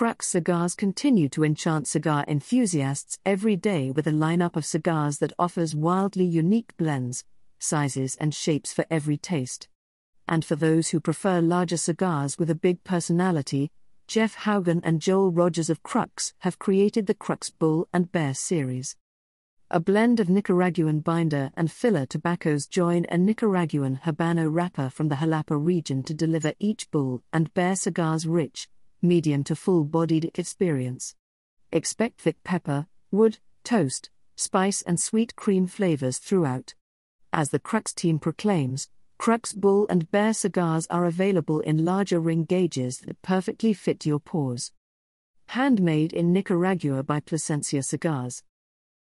Crux Cigars continue to enchant cigar enthusiasts every day with a lineup of cigars that offers wildly unique blends, sizes, and shapes for every taste. And for those who prefer larger cigars with a big personality, Jeff Haugen and Joel Rogers of Crux have created the Crux Bull and Bear series. A blend of Nicaraguan binder and filler tobaccos join a Nicaraguan Habano wrapper from the Jalapa region to deliver each Bull and Bear cigar's rich, medium to full bodied experience. Expect thick pepper, wood, toast, spice, and sweet cream flavors throughout. As the Crux team proclaims, Crux Bull and Bear cigars are available in larger ring gauges that perfectly fit your paws. Handmade in Nicaragua by Plasencia Cigars.